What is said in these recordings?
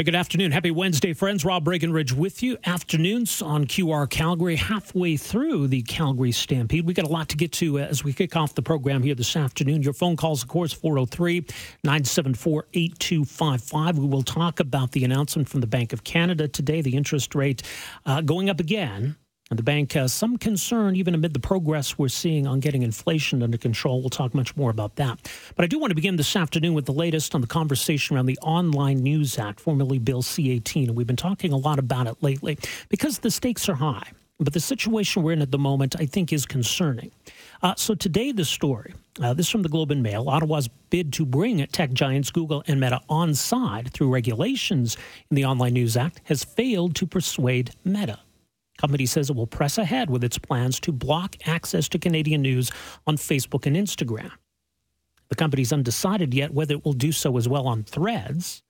Hey, good afternoon. Happy Wednesday, friends. Rob Breckenridge with you. Afternoons on QR Calgary, halfway through the Calgary Stampede. We got a lot to get to as we kick off the program here this afternoon. Your phone calls, of course, 403 974 8255. We will talk about the announcement from the Bank of Canada today, the interest rate uh, going up again and the bank has some concern, even amid the progress we're seeing on getting inflation under control. We'll talk much more about that. But I do want to begin this afternoon with the latest on the conversation around the Online News Act, formerly Bill C 18. And we've been talking a lot about it lately because the stakes are high. But the situation we're in at the moment, I think, is concerning. Uh, so today, the story. Uh, this from the Globe and Mail. Ottawa's bid to bring tech giants Google and Meta on side through regulations in the Online News Act has failed to persuade Meta. Company says it will press ahead with its plans to block access to Canadian news on Facebook and Instagram. The company's undecided yet whether it will do so as well on Threads,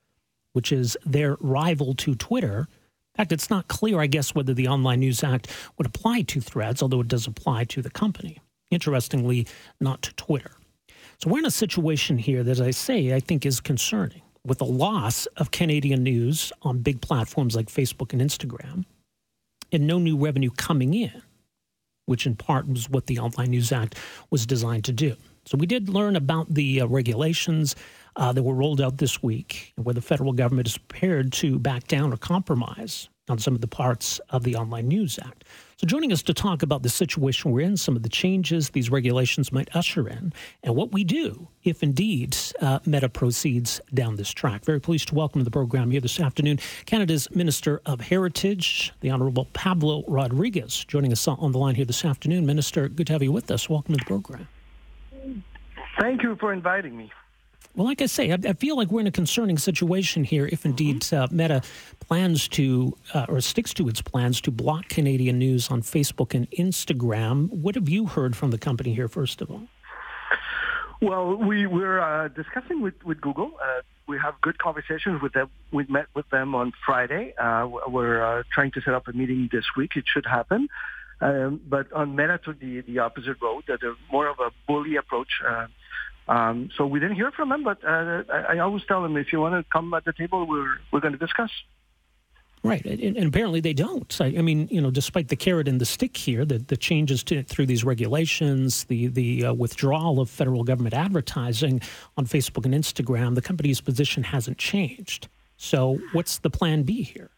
which is their rival to Twitter. In fact, it's not clear, I guess, whether the Online News Act would apply to Threads, although it does apply to the company. Interestingly, not to Twitter. So we're in a situation here that, as I say, I think is concerning with the loss of Canadian news on big platforms like Facebook and Instagram and no new revenue coming in, which in part was what the Online News Act was designed to do. So we did learn about the uh, regulations uh, that were rolled out this week, and where the federal government is prepared to back down or compromise on some of the parts of the Online News Act. So, joining us to talk about the situation we're in, some of the changes these regulations might usher in, and what we do if indeed uh, Meta proceeds down this track. Very pleased to welcome to the program here this afternoon Canada's Minister of Heritage, the Honorable Pablo Rodriguez, joining us on the line here this afternoon. Minister, good to have you with us. Welcome to the program. Thank you for inviting me. Well, like I say, I, I, feel like we're in a concerning situation here if indeed mm-hmm. uh, Meta plans to uh, or sticks to its plans to block Canadian news on Facebook and Instagram. What have you heard from the company here, first of all? Well, we, we're uh, discussing with, with Google. Uh, we have good conversations with them. We met with them on Friday. Uh, we're uh, trying to set up a meeting this week. It should happen. Um, but on Meta took the, the opposite road. They're more of a bully approach um, so we didn't hear from him, but uh, I, always tell him if you want to come at the table, we're we're going to discuss. Right, and, and apparently they don't. I, I, mean, you know, despite the carrot and the stick here, the, the changes to, through these regulations, the the uh, withdrawal of federal government advertising on Facebook and Instagram, the company's position hasn't changed. So, what's the plan B here?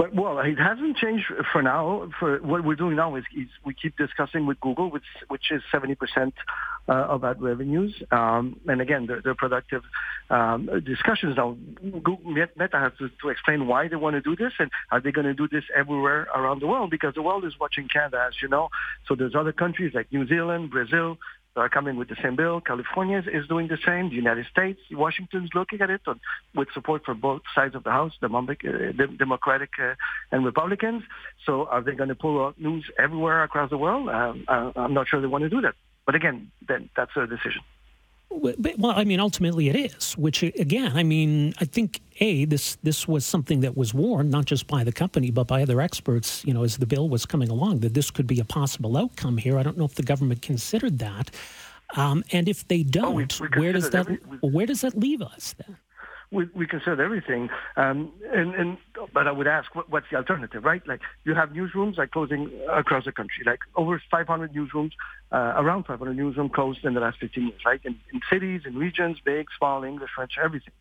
But well, it hasn't changed for now. For what we're doing now is, is we keep discussing with Google, which which is 70% uh, of ad revenues. Um, and again, they're, they're productive um, discussions now. Google, Meta has to, to explain why they want to do this, and are they going to do this everywhere around the world? Because the world is watching Canada, as you know. So there's other countries like New Zealand, Brazil, are coming with the same bill. California is doing the same. The United States, Washington's looking at it with support for both sides of the House, the Democratic uh, and Republicans. So are they going to pull out news everywhere across the world? Um, uh, I'm not sure they want to do that. But again, then that's their decision. Well, I mean, ultimately it is. Which again, I mean, I think a this this was something that was warned not just by the company but by other experts. You know, as the bill was coming along, that this could be a possible outcome here. I don't know if the government considered that, um, and if they don't, oh, we, we where does that every, we, where does that leave us then? We, we consider everything. Um, and, and but I would ask, what, what's the alternative, right? Like you have newsrooms like closing across the country, like over 500 newsrooms, uh, around 500 newsrooms closed in the last 15 years, right? In, in cities, in regions, big, small, English, French, everything.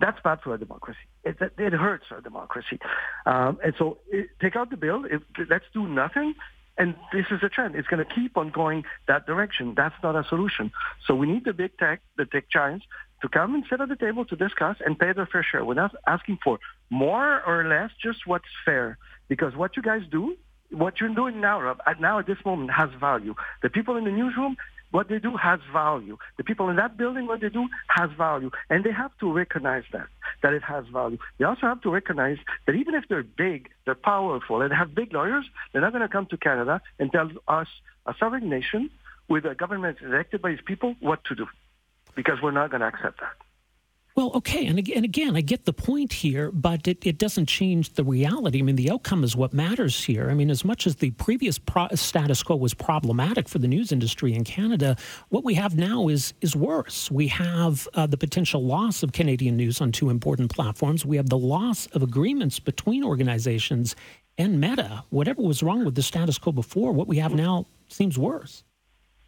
That's bad for our democracy. It, it hurts our democracy. Um, and so it, take out the bill. If, let's do nothing. And this is a trend. It's going to keep on going that direction. That's not a solution. So we need the big tech, the tech giants, to come and sit at the table to discuss and pay their fair share. Not asking for more or less, just what's fair. Because what you guys do, what you're doing now, Rob, at now at this moment has value. The people in the newsroom, what they do has value. The people in that building, what they do has value. And they have to recognize that, that it has value. They also have to recognize that even if they're big, they're powerful, and they have big lawyers, they're not going to come to Canada and tell us, a sovereign nation, with a government elected by its people, what to do because we're not going to accept that. Well, okay, and again, and again, I get the point here, but it, it doesn't change the reality. I mean, the outcome is what matters here. I mean, as much as the previous pro- status quo was problematic for the news industry in Canada, what we have now is is worse. We have uh, the potential loss of Canadian news on two important platforms. We have the loss of agreements between organizations and Meta. Whatever was wrong with the status quo before, what we have now seems worse.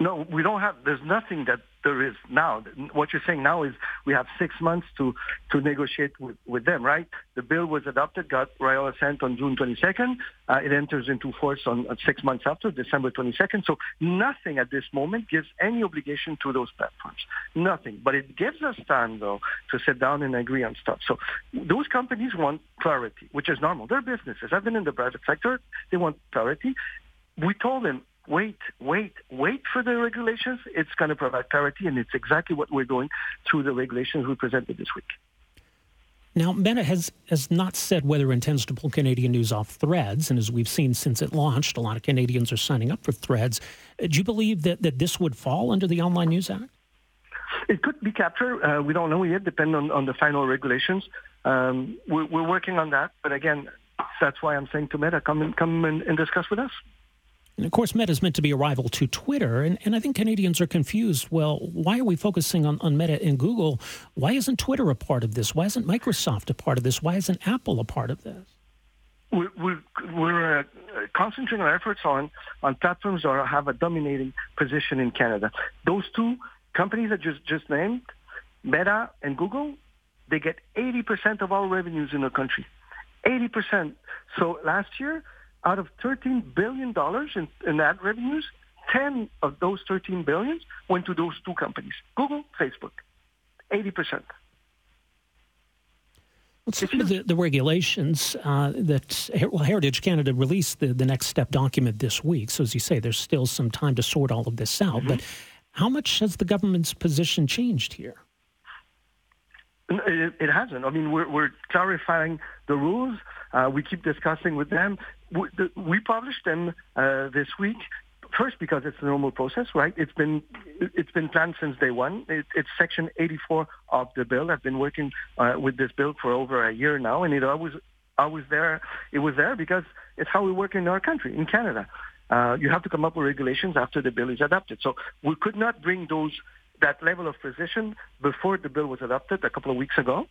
No, we don't have. There's nothing that there is now. What you're saying now is we have six months to to negotiate with, with them, right? The bill was adopted, got royal assent on June 22nd. Uh, it enters into force on uh, six months after, December 22nd. So nothing at this moment gives any obligation to those platforms. Nothing. But it gives us time, though, to sit down and agree on stuff. So those companies want clarity, which is normal. They're businesses. I've been in the private sector. They want clarity. We told them wait, wait, wait for the regulations. It's going to provide clarity, and it's exactly what we're doing through the regulations we presented this week. Now, Meta has, has not said whether it intends to pull Canadian news off threads, and as we've seen since it launched, a lot of Canadians are signing up for threads. Uh, do you believe that, that this would fall under the Online News Act? It could be captured. Uh, we don't know yet, depending on, on the final regulations. Um, we're, we're, working on that, but again, that's why I'm saying to Meta, come and come and, and discuss with us. And of course, Meta is meant to be a rival to Twitter. And, and I think Canadians are confused. Well, why are we focusing on, on Meta and Google? Why isn't Twitter a part of this? Why isn't Microsoft a part of this? Why isn't Apple a part of this? We're, we're, we're uh, concentrating our efforts on, on platforms that have a dominating position in Canada. Those two companies that just, just named, Meta and Google, they get 80% of all revenues in the country. 80%. So last year, out of $13 billion in, in ad revenues, 10 of those 13 billions went to those two companies, Google, Facebook, 80%. Let's look at the, the regulations uh, that well, Heritage Canada released the, the next step document this week. So, as you say, there's still some time to sort all of this out. Mm-hmm. But how much has the government's position changed here? It, hasn't. I mean, we're, we're clarifying the rules. Uh, we keep discussing with them. We, we published them uh, this week. First, because it's a normal process, right? It's been it's been planned since day one. It, it's Section 84 of the bill. I've been working uh, with this bill for over a year now, and it always always there. It was there because it's how we work in our country, in Canada. Uh, you have to come up with regulations after the bill is adopted. So we could not bring those that level of precision before the bill was adopted a couple of weeks ago.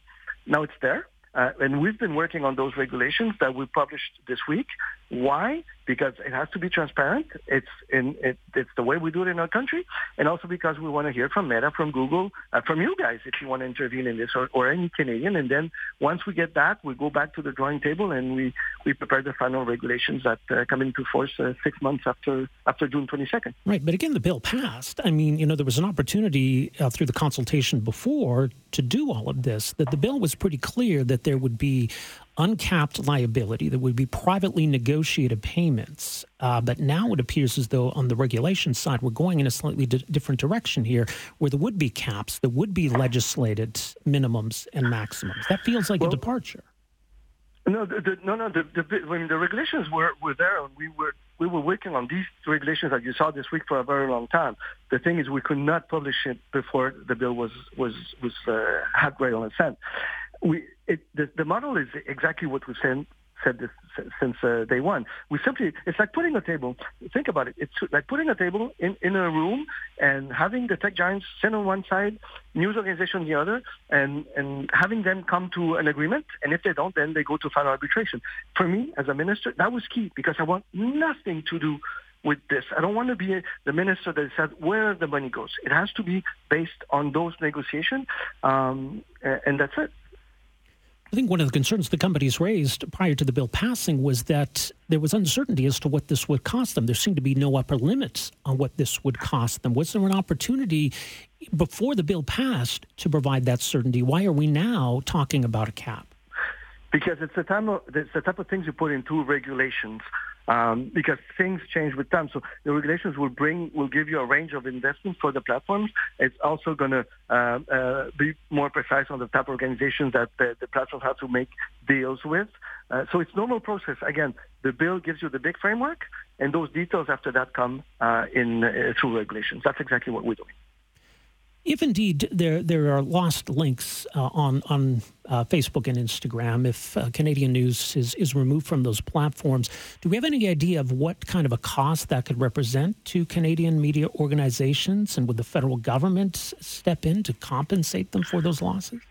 Now it's there. Uh, and we've been working on those regulations that we published this week. Why? Because it has to be transparent. It's in it, it's the way we do it in our country, and also because we want to hear from Meta, from Google, uh, from you guys if you want to intervene in this, or, or any Canadian. And then once we get that, we go back to the drawing table and we we prepare the final regulations that uh, come into force uh, six months after after June 22nd. Right, but again, the bill passed. I mean, you know, there was an opportunity uh, through the consultation before to do all of this. That the bill was pretty clear that there would be uncapped liability, that would be privately negotiated payments. Uh, but now it appears as though on the regulation side, we're going in a slightly di- different direction here, where there would be caps, there would be legislated minimums and maximums. That feels like well, a departure. No, the, the, no, no. The, the, when the regulations were, were there, and we were we were working on these regulations that you saw this week for a very long time. The thing is, we could not publish it before the bill was was was uh, had royal assent we it, the, the model is exactly what we said said this since uh, day one. We simply it's like putting a table. Think about it. It's like putting a table in, in a room and having the tech giants sit on one side, news organization on the other, and and having them come to an agreement. And if they don't, then they go to final arbitration. For me, as a minister, that was key because I want nothing to do with this. I don't want to be the minister that said where the money goes. It has to be based on those negotiations, um, and that's it. I think one of the concerns the companies raised prior to the bill passing was that there was uncertainty as to what this would cost them. There seemed to be no upper limits on what this would cost them. Was there an opportunity before the bill passed to provide that certainty? Why are we now talking about a cap? Because it's the time of, it's the type of things you put into regulations um, because things change with time. So the regulations will bring will give you a range of investments for the platforms. It's also going to uh, uh, be more precise on the type of organizations that the, the platforms have to make deals with. Uh, so it's normal process. Again, the bill gives you the big framework, and those details after that come uh, in uh, through regulations. That's exactly what we're doing If indeed there there are lost links uh, on on uh, Facebook and Instagram, if uh, Canadian news is is removed from those platforms, do we have any idea of what kind of a cost that could represent to Canadian media organizations, and would the federal government step in to compensate them for those losses?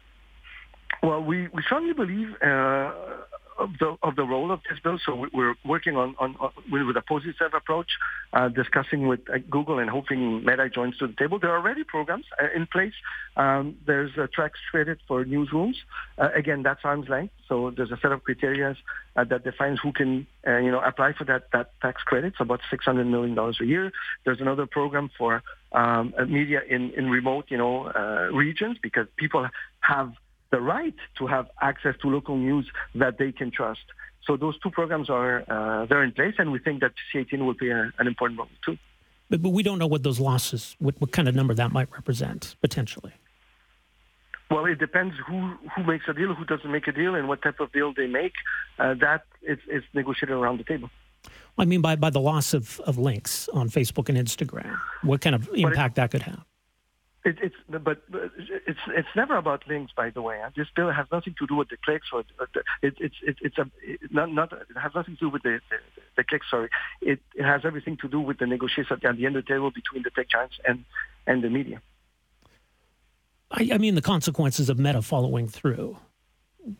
Well, we, we strongly believe uh, of the of the role of this bill. So we're working on, on, on with a positive approach, uh, discussing with uh, Google and hoping Meta joins to the table. There are already programs uh, in place. Um, there's a tax credit for newsrooms. Uh, again, that's arm's length. So there's a set of criteria uh, that defines who can uh, you know apply for that that tax credit. It's about six hundred million dollars a year. There's another program for um, media in in remote you know regions because people have the right to have access to local news that they can trust. So those two programs are uh, they're in place, and we think that C18 will play a, an important role too. But, but we don't know what those losses, what, what kind of number that might represent potentially. Well, it depends who who makes a deal, who doesn't make a deal, and what type of deal they make. Uh, that is, is negotiated around the table. I mean, by by the loss of, of links on Facebook and Instagram, what kind of impact it, that could have? It, it's but it's it's never about links, by the way. This bill has nothing to do with the clicks or the, it, it's it, it's a it, not not it has nothing to do with the the, the clicks. Sorry, it, it has everything to do with the negotiations at the end of the table between the tech giants and and the media. I, I mean, the consequences of Meta following through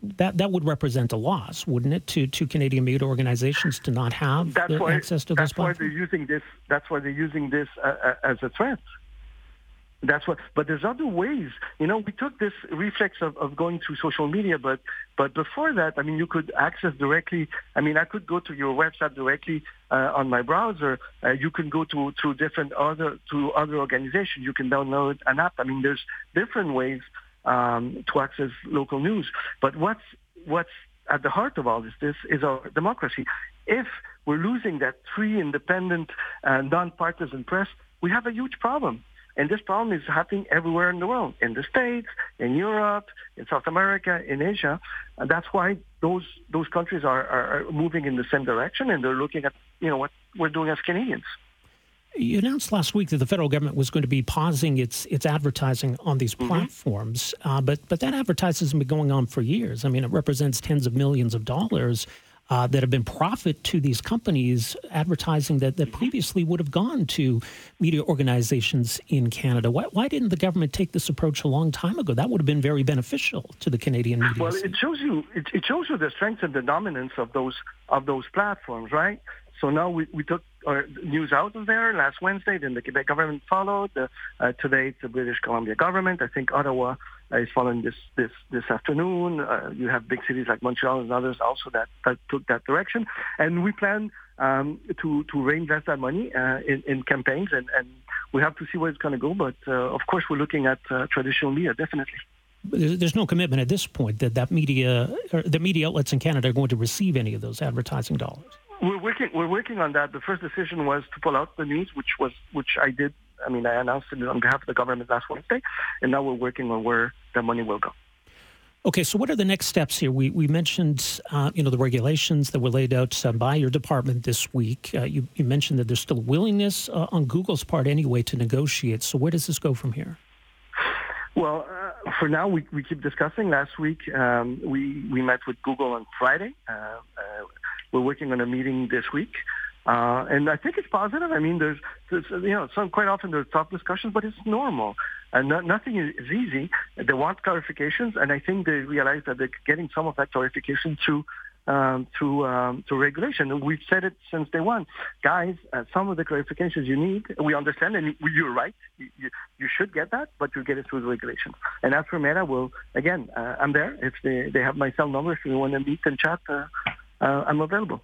that that would represent a loss, wouldn't it, to to Canadian media organizations to not have that's why, access to that's those platforms? That's why they're using this. That's why they're using this uh, uh as a threat. That's what, but there's other ways. You know, we took this reflex of, of going through social media, but but before that, I mean, you could access directly. I mean, I could go to your website directly uh, on my browser. Uh, you can go to to different other to other organizations. You can download an app. I mean, there's different ways um, to access local news. But what's what's at the heart of all this, this is our democracy. If we're losing that free, independent, uh, non-partisan press, we have a huge problem. And this problem is happening everywhere in the world, in the States, in Europe, in South America, in Asia. And that's why those those countries are, are, are moving in the same direction and they're looking at, you know, what we're doing as Canadians. You announced last week that the federal government was going to be pausing its its advertising on these mm-hmm. platforms, uh, but but that advertising has been going on for years. I mean, it represents tens of millions of dollars uh, that have been profit to these companies advertising that, that previously would have gone to media organizations in Canada. Why, why didn't the government take this approach a long time ago? That would have been very beneficial to the Canadian media. Well, it shows you it, it shows you the strength and the dominance of those of those platforms, right? So now we, we took our news out of there last Wednesday. Then the Quebec government followed. Uh, uh, today it's the British Columbia government. I think Ottawa uh, is following this this this afternoon. Uh, you have big cities like Montreal and others also that, that took that direction. And we plan um, to to reinvest that money uh, in, in campaigns, and, and we have to see where it's going to go. But uh, of course, we're looking at traditional media definitely. There's no commitment at this point that that media, the media outlets in Canada, are going to receive any of those advertising dollars. We're working. We're working on that. The first decision was to pull out the news, which was which I did. I mean, I announced it on behalf of the government last Wednesday, and now we're working on where the money will go. Okay, so what are the next steps here? We we mentioned, uh, you know, the regulations that were laid out uh, by your department this week. Uh, you you mentioned that there's still willingness uh, on Google's part anyway to negotiate. So where does this go from here? Well, uh, for now, we, we keep discussing. Last week, um, we we met with Google on Friday. Uh, we're working on a meeting this week. Uh, and I think it's positive. I mean, there's, there's you know, some quite often there's tough discussions, but it's normal. And no, nothing is easy. They want clarifications, and I think they realize that they're getting some of that clarification through um, through um, through regulation. And we've said it since day one, guys. Uh, some of the clarifications you need, we understand, and you're right. You, you, you should get that, but you get it through the regulation. And as for Meta, well, again, uh, I'm there. If they they have my cell number, if you want to meet and chat, uh, uh, I'm available.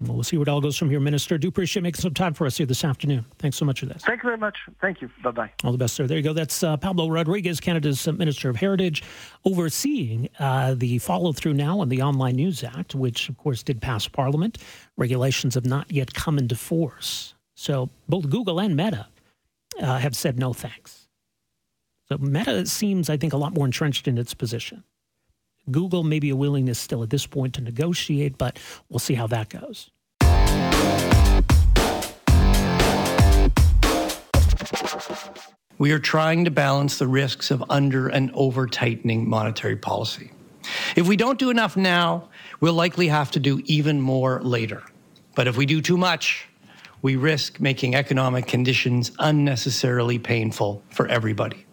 Well, we'll see where it all goes from here, Minister. Do appreciate making some time for us here this afternoon. Thanks so much for this. Thank you very much. Thank you. Bye bye. All the best, sir. There you go. That's uh, Pablo Rodriguez, Canada's uh, Minister of Heritage, overseeing uh, the follow through now on the Online News Act, which, of course, did pass Parliament. Regulations have not yet come into force. So both Google and Meta uh, have said no thanks. So Meta seems, I think, a lot more entrenched in its position. Google, maybe a willingness still at this point to negotiate, but we'll see how that goes. we are trying to balance the risks of under and over tightening monetary policy. If we don't do enough now, we'll likely have to do even more later. But if we do too much, we risk making economic conditions unnecessarily painful for everybody.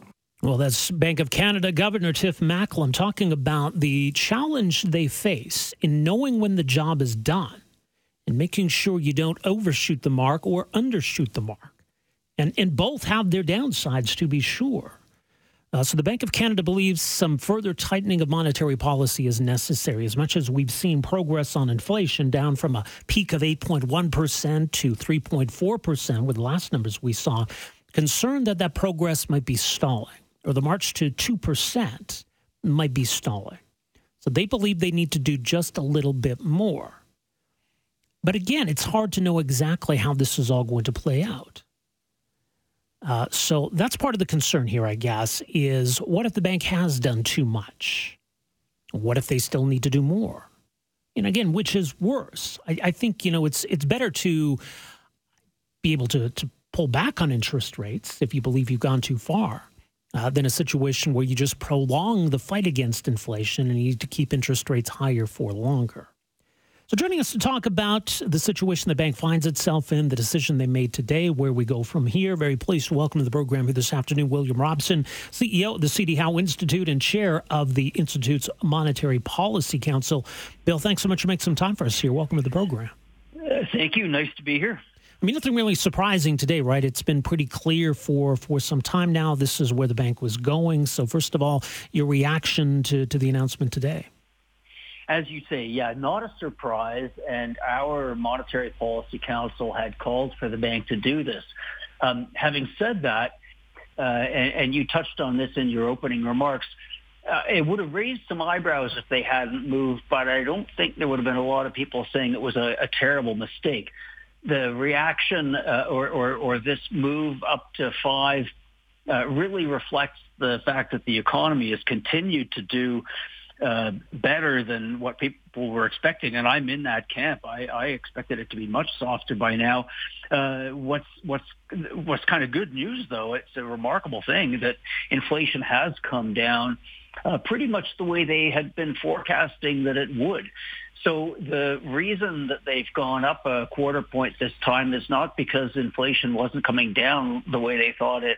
Well, that's Bank of Canada Governor Tiff Macklem talking about the challenge they face in knowing when the job is done and making sure you don't overshoot the mark or undershoot the mark. And, and both have their downsides, to be sure. Uh, so the Bank of Canada believes some further tightening of monetary policy is necessary, as much as we've seen progress on inflation down from a peak of 8.1% to 3.4% with the last numbers we saw. Concerned that that progress might be stalling, or the march to 2% might be stalling. So they believe they need to do just a little bit more. But again, it's hard to know exactly how this is all going to play out. Uh, so that's part of the concern here, I guess, is what if the bank has done too much? What if they still need to do more? And again, which is worse? I, I think you know it's it's better to be able to to pull back on interest rates if you believe you've gone too far. Uh, than a situation where you just prolong the fight against inflation and you need to keep interest rates higher for longer. So, joining us to talk about the situation the bank finds itself in, the decision they made today, where we go from here. Very pleased to welcome to the program here this afternoon William Robson, CEO of the CD Howe Institute and chair of the Institute's Monetary Policy Council. Bill, thanks so much for making some time for us here. Welcome to the program. Uh, thank you. Nice to be here. I mean, nothing really surprising today, right? It's been pretty clear for, for some time now. This is where the bank was going. So, first of all, your reaction to, to the announcement today as you say, yeah, not a surprise. And our Monetary Policy Council had called for the bank to do this. Um, having said that, uh, and, and, you touched on this in your opening remarks, uh, it would have raised some eyebrows if they hadn't moved, but I don't think there would have been a lot of people saying it was a, a terrible mistake. The reaction uh, or, or, or, this move up to five uh, really reflects the fact that the economy has continued to do uh, better than what people were expecting, and I'm in that camp. I, I expected it to be much softer by now. Uh, what's what's what's kind of good news, though? It's a remarkable thing that inflation has come down uh, pretty much the way they had been forecasting that it would. So the reason that they've gone up a quarter point this time is not because inflation wasn't coming down the way they thought it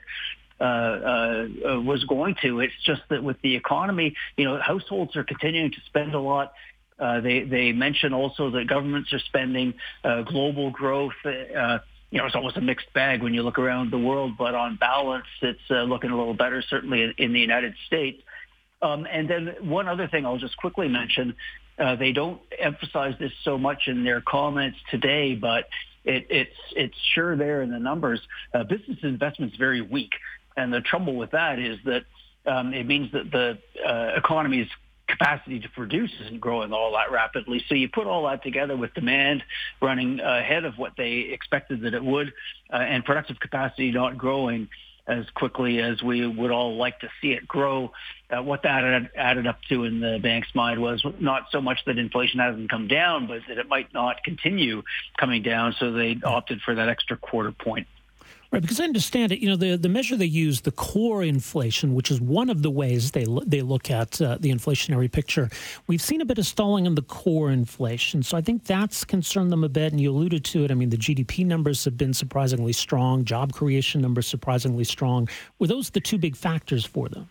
uh, uh, uh, was going to. It's just that with the economy, you know, households are continuing to spend a lot. Uh, they they mention also that governments are spending uh, global growth. Uh, you know, it's almost a mixed bag when you look around the world, but on balance, it's uh, looking a little better, certainly in, in the United States. Um, and then one other thing I'll just quickly mention, uh, they don't emphasize this so much in their comments today, but it, it's it's sure there in the numbers. Uh, business investment is very weak. And the trouble with that is that um, it means that the uh, economy's capacity to produce isn't growing all that rapidly. So you put all that together with demand running ahead of what they expected that it would, uh, and productive capacity not growing as quickly as we would all like to see it grow. Uh, what that added, added up to in the bank's mind was not so much that inflation hasn't come down, but that it might not continue coming down. So they opted for that extra quarter point. Right, because I understand it. You know, the, the measure they use, the core inflation, which is one of the ways they they look at uh, the inflationary picture. We've seen a bit of stalling in the core inflation, so I think that's concerned them a bit. And you alluded to it. I mean, the GDP numbers have been surprisingly strong, job creation numbers surprisingly strong. Were those the two big factors for them?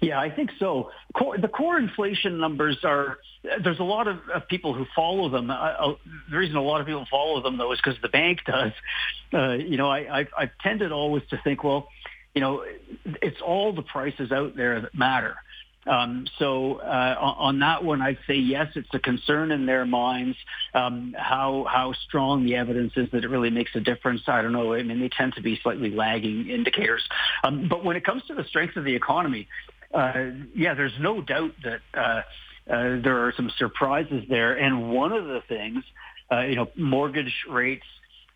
Yeah, I think so. Core, the core inflation numbers are. There's a lot of, of people who follow them. Uh, uh, the reason a lot of people follow them, though, is because the bank does. Uh, you know, I, I've, I've tended always to think, well, you know, it's all the prices out there that matter. Um, so uh, on that one, I'd say yes, it's a concern in their minds. Um, how how strong the evidence is that it really makes a difference, I don't know. I mean, they tend to be slightly lagging indicators. Um, but when it comes to the strength of the economy, uh, yeah, there's no doubt that uh, uh, there are some surprises there. And one of the things, uh, you know, mortgage rates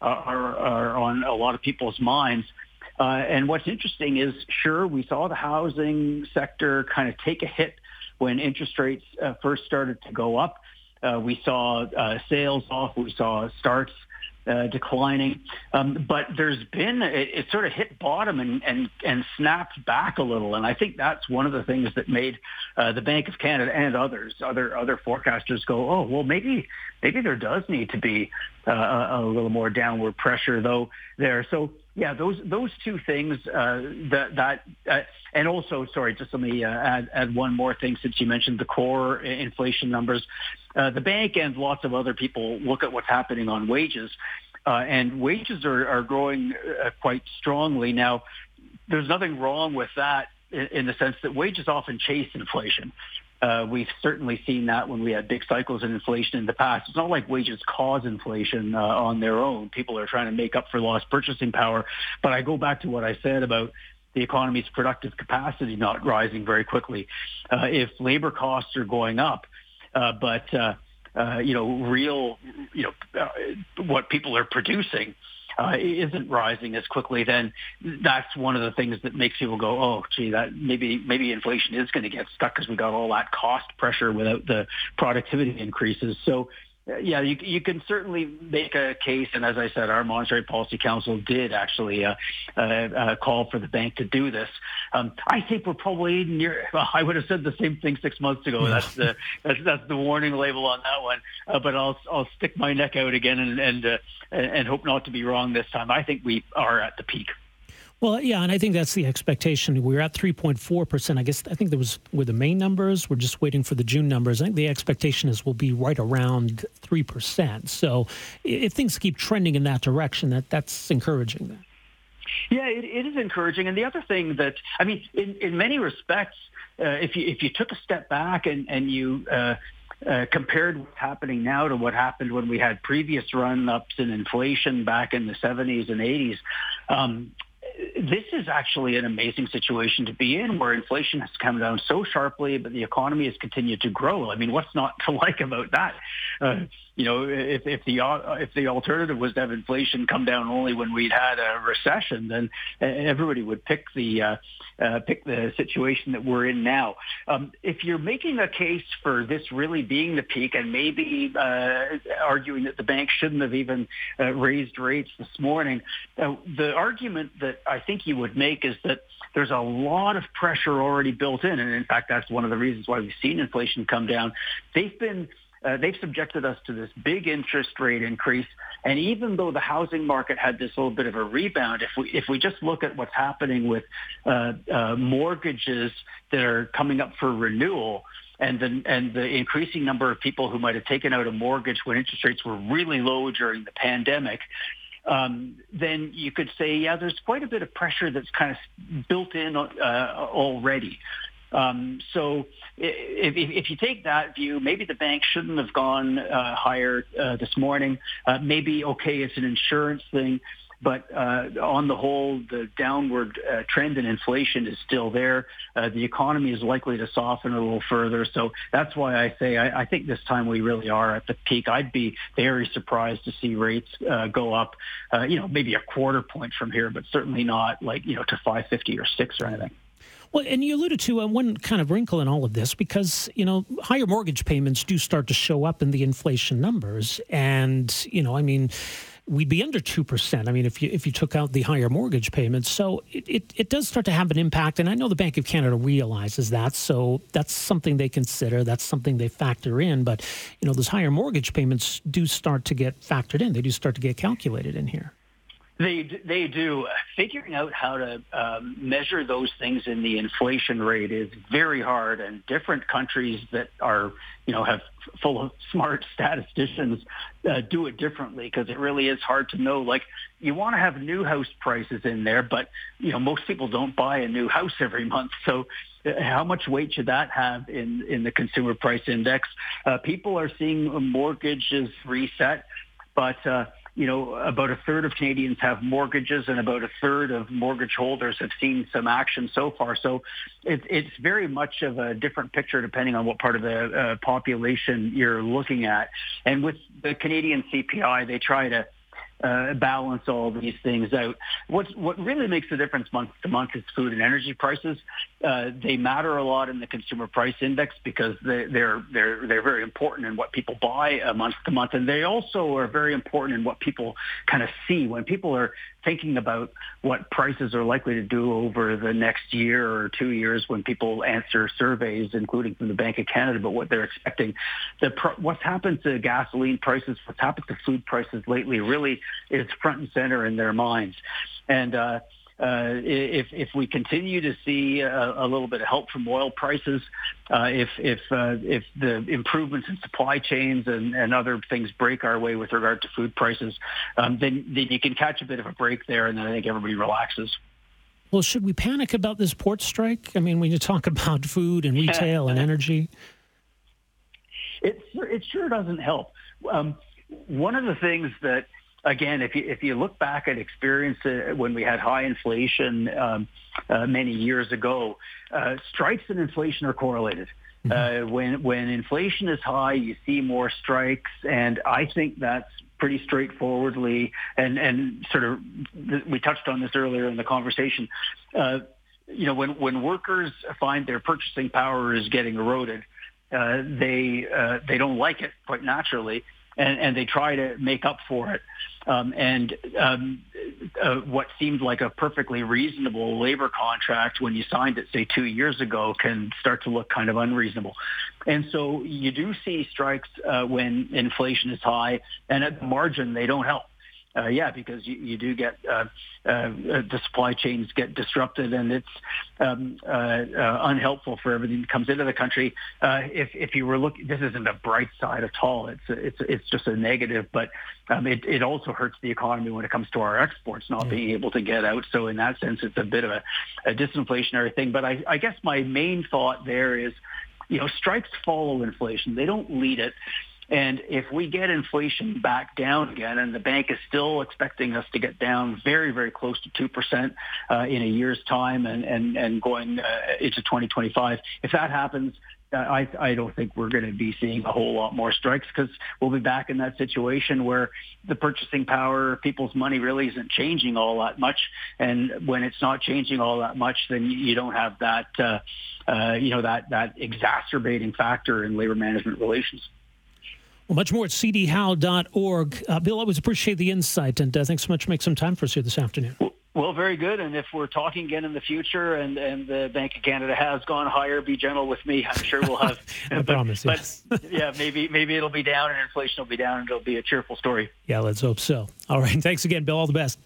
are, are on a lot of people's minds. Uh, and what's interesting is, sure, we saw the housing sector kind of take a hit when interest rates uh, first started to go up. Uh, we saw uh, sales off. We saw starts uh, declining. Um, but there's been it, it, sort of hit bottom and, and and snapped back a little, and I think that's one of the things that made uh, the Bank of Canada and others, other other forecasters, go, oh well, maybe maybe there does need to be a, a little more downward pressure though there. So yeah, those those two things uh, that that uh, and also sorry, just let me uh, add add one more thing since you mentioned the core inflation numbers. Uh, the bank and lots of other people look at what's happening on wages, uh, and wages are are growing uh, quite strongly now. There's nothing wrong with that in, in the sense that wages often chase inflation. Uh, we've certainly seen that when we had big cycles in inflation in the past. It's not like wages cause inflation uh, on their own. People are trying to make up for lost purchasing power. But I go back to what I said about the economy's productive capacity not rising very quickly. Uh, if labor costs are going up, uh, but uh, uh, you know, real, you know, what people are producing uh, isn't rising as quickly, then that's one of the things that makes people go, oh, gee, that maybe maybe inflation is going to get stuck because we got all that cost pressure without the productivity increases. So yeah, you, you can certainly make a case, and as I said, our Monetary Policy Council did actually uh, uh, uh, call for the bank to do this. Um, I think we're probably near. Well, I would have said the same thing six months ago. That's the that's, that's the warning label on that one. Uh, but I'll I'll stick my neck out again and and uh, and hope not to be wrong this time. I think we are at the peak. Well, yeah, and I think that's the expectation. We're at 3.4 percent. I guess I think there was were the May numbers. We're just waiting for the June numbers. I think the expectation is we'll be right around three percent. So if things keep trending in that direction, that that's encouraging. Then. Yeah, it, it is encouraging. And the other thing that I mean, in, in many respects, uh, if you if you took a step back and and you uh, uh, compared what's happening now to what happened when we had previous run-ups in inflation back in the 70s and 80s, um, this is actually an amazing situation to be in where inflation has come down so sharply, but the economy has continued to grow. I mean, what's not to like about that? Uh, you know, if, if the if the alternative was to have inflation come down only when we'd had a recession, then everybody would pick the uh, uh, pick the situation that we're in now. Um, if you're making a case for this really being the peak, and maybe uh, arguing that the bank shouldn't have even uh, raised rates this morning, uh, the argument that I think you would make is that there's a lot of pressure already built in, and in fact, that's one of the reasons why we've seen inflation come down. They've been uh, they've subjected us to this big interest rate increase. And even though the housing market had this little bit of a rebound, if we if we just look at what's happening with uh, uh, mortgages that are coming up for renewal, and the and the increasing number of people who might have taken out a mortgage when interest rates were really low during the pandemic, um, then you could say, yeah, there's quite a bit of pressure that's kind of built in uh, already. Um, so if, if, you take that view, maybe the bank shouldn't have gone uh, higher uh, this morning. Uh, maybe, okay, it's an insurance thing. But uh, on the whole, the downward uh, trend in inflation is still there. Uh, the economy is likely to soften a little further. So that's why I say I, I, think this time we really are at the peak. I'd be very surprised to see rates go up, you know, maybe a quarter point from here, but certainly not like, you know, to 550 or 6 or anything. Well, and you alluded to uh, one kind of wrinkle in all of this because, you know, higher mortgage payments do start to show up in the inflation numbers. And, you know, I mean, we'd be under 2%. I mean, if you if you took out the higher mortgage payments. So it, it, it, does start to have an impact. And I know the Bank of Canada realizes that. So that's something they consider. That's something they factor in. But, you know, those higher mortgage payments do start to get factored in. They do start to get calculated in here. They they do. Figuring out how to um, measure those things in the inflation rate is very hard, and different countries that are you know have full of smart statisticians uh, do it differently because it really is hard to know. Like you want to have new house prices in there, but you know most people don't buy a new house every month, so uh, how much weight should that have in in the consumer price index? Uh, people are seeing mortgages reset, but uh, you know, about a third of Canadians have mortgages and about a third of mortgage holders have seen some action so far. So it, it's very much of a different picture depending on what part of the uh, population you're looking at. And with the Canadian CPI, they try to uh, balance all these things out. What's, what really makes the difference month to month is food and energy prices. Uh, they matter a lot in the consumer price index because they, they're they're they're very important in what people buy uh, month to month, and they also are very important in what people kind of see when people are thinking about what prices are likely to do over the next year or two years when people answer surveys, including from the Bank of Canada, about what they're expecting. The what's happened to gasoline prices, what's happened to food prices lately, really is front and center in their minds. And uh, uh, if if we continue to see a, a, little bit of help from oil prices, uh, if if uh, if the improvements in supply chains and, and other things break our way with regard to food prices, um, then then you can catch a bit of a break there, and then I think everybody relaxes. Well, should we panic about this port strike? I mean, when you talk about food and retail and energy, it it sure doesn't help. Um, one of the things that again, if you if you look back at experience uh, when we had high inflation um, uh, many years ago, uh, strikes and inflation are correlated. Mm-hmm. Uh, when when inflation is high, you see more strikes, and I think that's pretty straightforwardly and and sort of we touched on this earlier in the conversation. Uh, you know, when when workers find their purchasing power is getting eroded, uh, they they don't like it quite naturally and, and they try to make up for it. Um, and um, uh, what seemed like a perfectly reasonable labor contract when you signed it, say, two years ago, can start to look kind of unreasonable. And so you do see strikes uh, when inflation is high, and at the margin, they don't help uh, yeah, because you, you do get uh, uh, the supply chains get disrupted, and it's um, uh, uh, unhelpful for everything that comes into the country. Uh, if if you were looking, this isn't a bright side at all. It's it's it's just a negative, but um, it it also hurts the economy when it comes to our exports not being able to get out. So in that sense, it's a bit of a, a disinflationary thing. But I, I guess my main thought there is, you know, strikes follow inflation; they don't lead it. And if we get inflation back down again, and the bank is still expecting us to get down very, very close to 2% uh, in a year's time and, and, and going uh, into 2025, if that happens, uh, I, I don't think we're going to be seeing a whole lot more strikes because we'll be back in that situation where the purchasing power, people's money really isn't changing all that much. And when it's not changing all that much, then you don't have that, uh, uh, you know, that, that exacerbating factor in labor management relations. Well, much more at cdhowe.org. Uh, Bill, I always appreciate the insight, and uh, thanks so much for making some time for us here this afternoon. Well, very good. And if we're talking again in the future and, and the Bank of Canada has gone higher, be gentle with me. I'm sure we'll have. I but, promise. Yes. But yeah, maybe maybe it'll be down and inflation will be down and it'll be a cheerful story. Yeah, let's hope so. All right. Thanks again, Bill. All the best.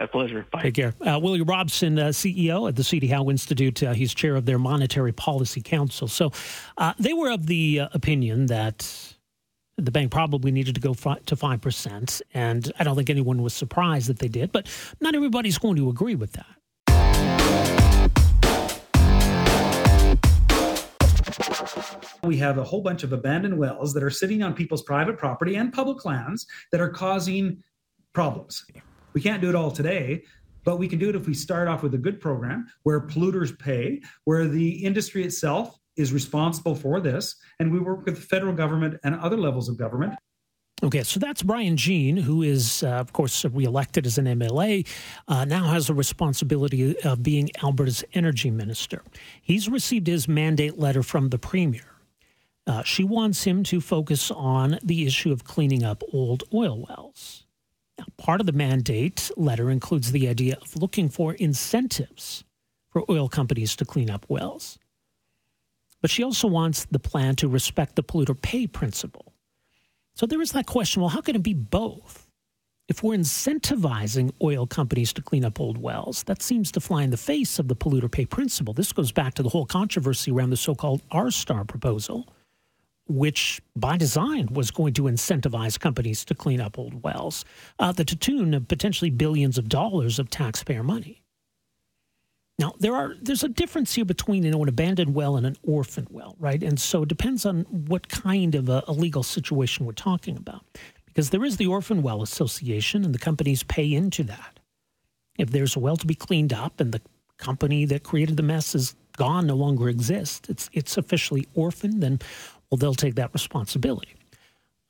A pleasure. Bye. Take care. Uh, Willie Robson, uh, CEO at the CD Howe Institute. Uh, he's chair of their Monetary Policy Council. So uh, they were of the uh, opinion that the bank probably needed to go to 5%. And I don't think anyone was surprised that they did, but not everybody's going to agree with that. We have a whole bunch of abandoned wells that are sitting on people's private property and public lands that are causing problems. We can't do it all today, but we can do it if we start off with a good program where polluters pay, where the industry itself is responsible for this, and we work with the federal government and other levels of government. Okay, so that's Brian Jean, who is, uh, of course, reelected as an MLA, uh, now has the responsibility of being Alberta's energy minister. He's received his mandate letter from the premier. Uh, she wants him to focus on the issue of cleaning up old oil wells. Now, part of the mandate letter includes the idea of looking for incentives for oil companies to clean up wells. But she also wants the plan to respect the polluter pay principle. So there is that question well, how can it be both? If we're incentivizing oil companies to clean up old wells, that seems to fly in the face of the polluter pay principle. This goes back to the whole controversy around the so called R-Star proposal, which by design was going to incentivize companies to clean up old wells, uh, the to tune of potentially billions of dollars of taxpayer money. Now there are there's a difference here between you know an abandoned well and an orphan well, right? And so it depends on what kind of a, a legal situation we're talking about, because there is the Orphan Well Association, and the companies pay into that. If there's a well to be cleaned up and the company that created the mess is gone, no longer exists, it's it's officially orphaned, then well they'll take that responsibility.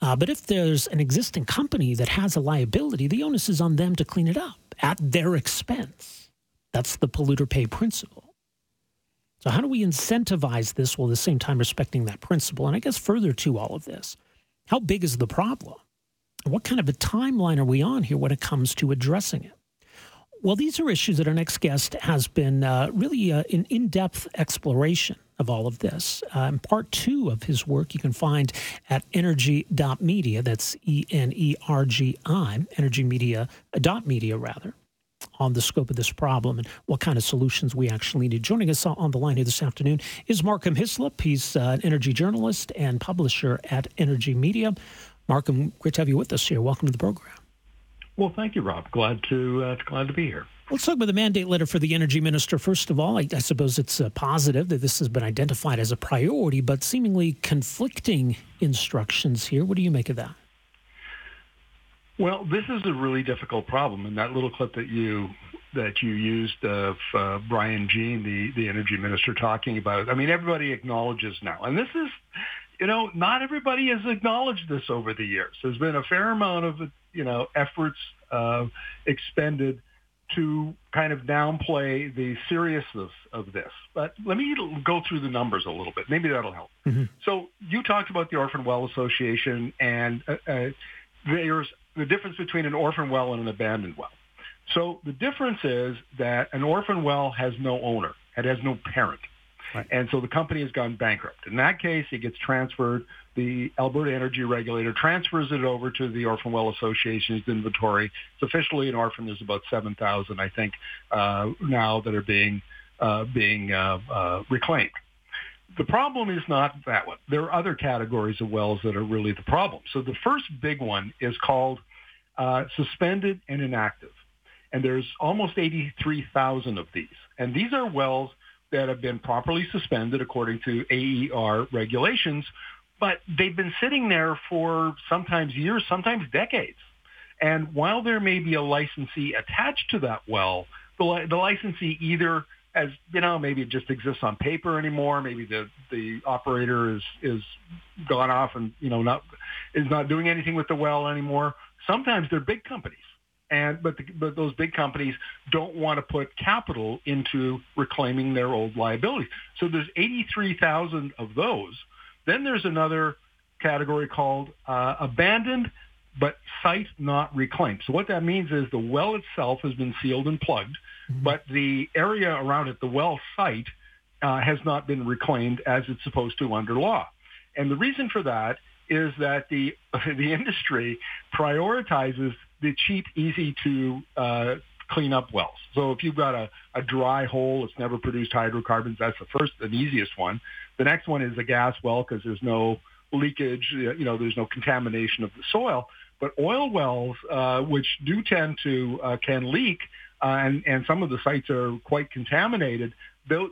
Uh, but if there's an existing company that has a liability, the onus is on them to clean it up at their expense. That's the polluter pay principle. So, how do we incentivize this while at the same time respecting that principle? And I guess further to all of this, how big is the problem? What kind of a timeline are we on here when it comes to addressing it? Well, these are issues that our next guest has been uh, really uh, an in depth exploration of all of this. Um, part two of his work you can find at energi.media. That's E N E R G I, energymedia.media, uh, rather, on the scope of this problem and what kind of solutions we actually need. Joining us on the line here this afternoon is Markham Hislop. He's uh, an energy journalist and publisher at Energi Media. Markham, great to have you with us here. Welcome to the program. Well, thank you, Rob. Glad to uh, glad to be here. Let's talk about the mandate letter for the energy minister. First of all, I, I suppose it's uh, positive that this has been identified as a priority, but seemingly conflicting instructions here. What do you make of that? Well, this is a really difficult problem, and that little clip that you that you used of uh, Brian Jean, the the energy minister, talking about. I mean, everybody acknowledges now, and this is, you know, not everybody has acknowledged this over the years. There's been a fair amount of you know efforts uh, expended to kind of downplay the seriousness of this. But let me go through the numbers a little bit. Maybe that'll help. Mm-hmm. So you talked about the Orphan Well Association, and uh, uh, there's the difference between an orphan well and an abandoned well. So the difference is that an orphan well has no owner. It has no parent. Right. And so the company has gone bankrupt. In that case, it gets transferred. The Alberta Energy Regulator transfers it over to the Orphan Well Association's inventory. It's officially an orphan. There's about 7,000, I think, uh, now that are being uh, being uh, uh, reclaimed. The problem is not that one. There are other categories of wells that are really the problem. So the first big one is called uh, suspended and inactive. And there's almost 83,000 of these. And these are wells that have been properly suspended according to AER regulations, but they've been sitting there for sometimes years, sometimes decades. And while there may be a licensee attached to that well, the, the licensee either as you know, maybe it just exists on paper anymore. Maybe the the operator is is gone off and you know not is not doing anything with the well anymore. Sometimes they're big companies and but the, but those big companies don't want to put capital into reclaiming their old liabilities. So there's 83,000 of those. Then there's another category called uh, abandoned but site not reclaimed. So what that means is the well itself has been sealed and plugged, mm-hmm. but the area around it, the well site, uh, has not been reclaimed as it's supposed to under law. And the reason for that is that the the industry prioritizes the cheap, easy to uh, clean up wells. So if you've got a, a dry hole, it's never produced hydrocarbons. That's the first and easiest one. The next one is a gas well because there's no leakage. You know, there's no contamination of the soil. But oil wells, uh, which do tend to uh, can leak, uh, and and some of the sites are quite contaminated.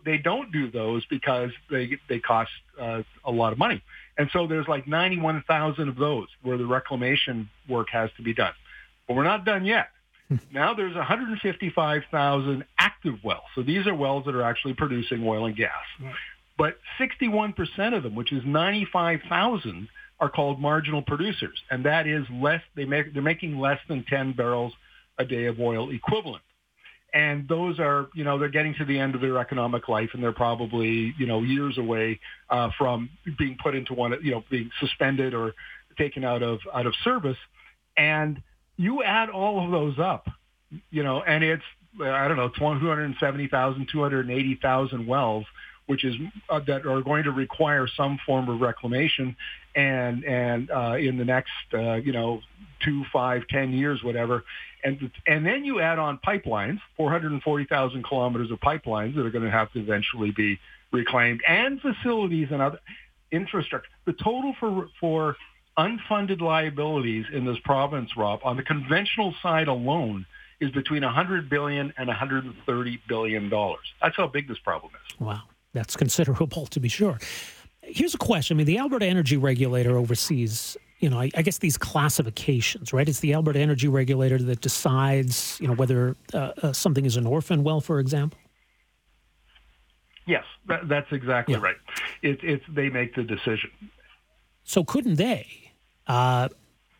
They don't do those because they they cost uh, a lot of money. And so there's like 91,000 of those where the reclamation work has to be done. But we're not done yet. now there's 155,000 active wells. So these are wells that are actually producing oil and gas. Right. But 61% of them, which is 95,000, are called marginal producers. And that is less, they make, they're making less than 10 barrels a day of oil equivalent. And those are, you know, they're getting to the end of their economic life and they're probably, you know, years away uh, from being put into one, you know, being suspended or taken out of, out of service. And you add all of those up, you know, and it's I don't know 270,000, 280,000 wells, which is uh, that are going to require some form of reclamation, and and uh, in the next uh, you know two, five, ten years, whatever, and and then you add on pipelines, 440,000 kilometers of pipelines that are going to have to eventually be reclaimed, and facilities and other infrastructure. The total for for unfunded liabilities in this province, Rob, on the conventional side alone is between 100 billion and 130 billion dollars. That's how big this problem is. Wow, that's considerable to be sure. Here's a question. I mean, the Alberta Energy Regulator oversees, you know, I, I guess these classifications, right? It's the Alberta Energy Regulator that decides, you know, whether uh, uh, something is an orphan well, for example. Yes, that, that's exactly yeah. right. It, it's they make the decision. So couldn't they uh,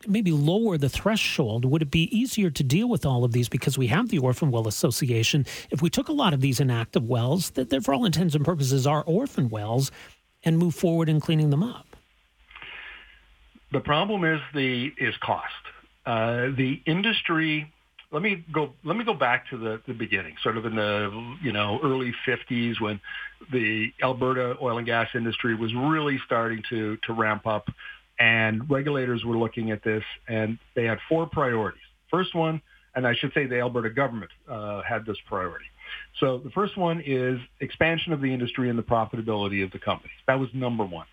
maybe lower the threshold? Would it be easier to deal with all of these because we have the Orphan Well Association? If we took a lot of these inactive wells that, for all intents and purposes are orphan wells and move forward in cleaning them up? The problem is the is cost. Uh, the industry. Let me go. Let me go back to the, the beginning, sort of in the you know early 50s when the Alberta oil and gas industry was really starting to to ramp up and regulators were looking at this, and they had four priorities. First one, and I should say the Alberta government uh, had this priority. So the first one is expansion of the industry and the profitability of the companies. That was number one.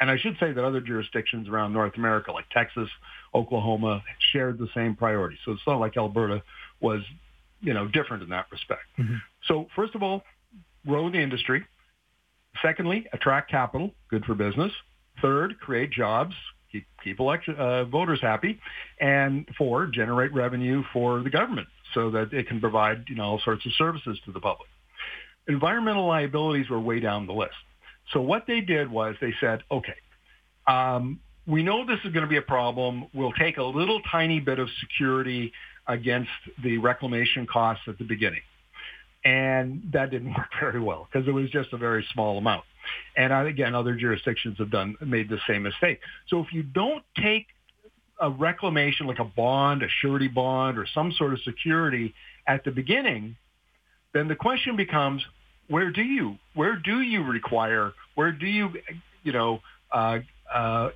And I should say that other jurisdictions around North America, like Texas, Oklahoma, shared the same priority. So it's not like Alberta was, you know, different in that respect. Mm-hmm. So first of all, grow the industry. Secondly, attract capital, good for business. Third, create jobs, keep, keep election, uh, voters happy. And four, generate revenue for the government so that it can provide you know, all sorts of services to the public. Environmental liabilities were way down the list. So what they did was they said, okay, um, we know this is going to be a problem. We'll take a little tiny bit of security against the reclamation costs at the beginning. And that didn't work very well because it was just a very small amount. And again, other jurisdictions have done made the same mistake. So if you don't take a reclamation like a bond, a surety bond, or some sort of security at the beginning, then the question becomes, where do you where do you require where do you you know uh, uh,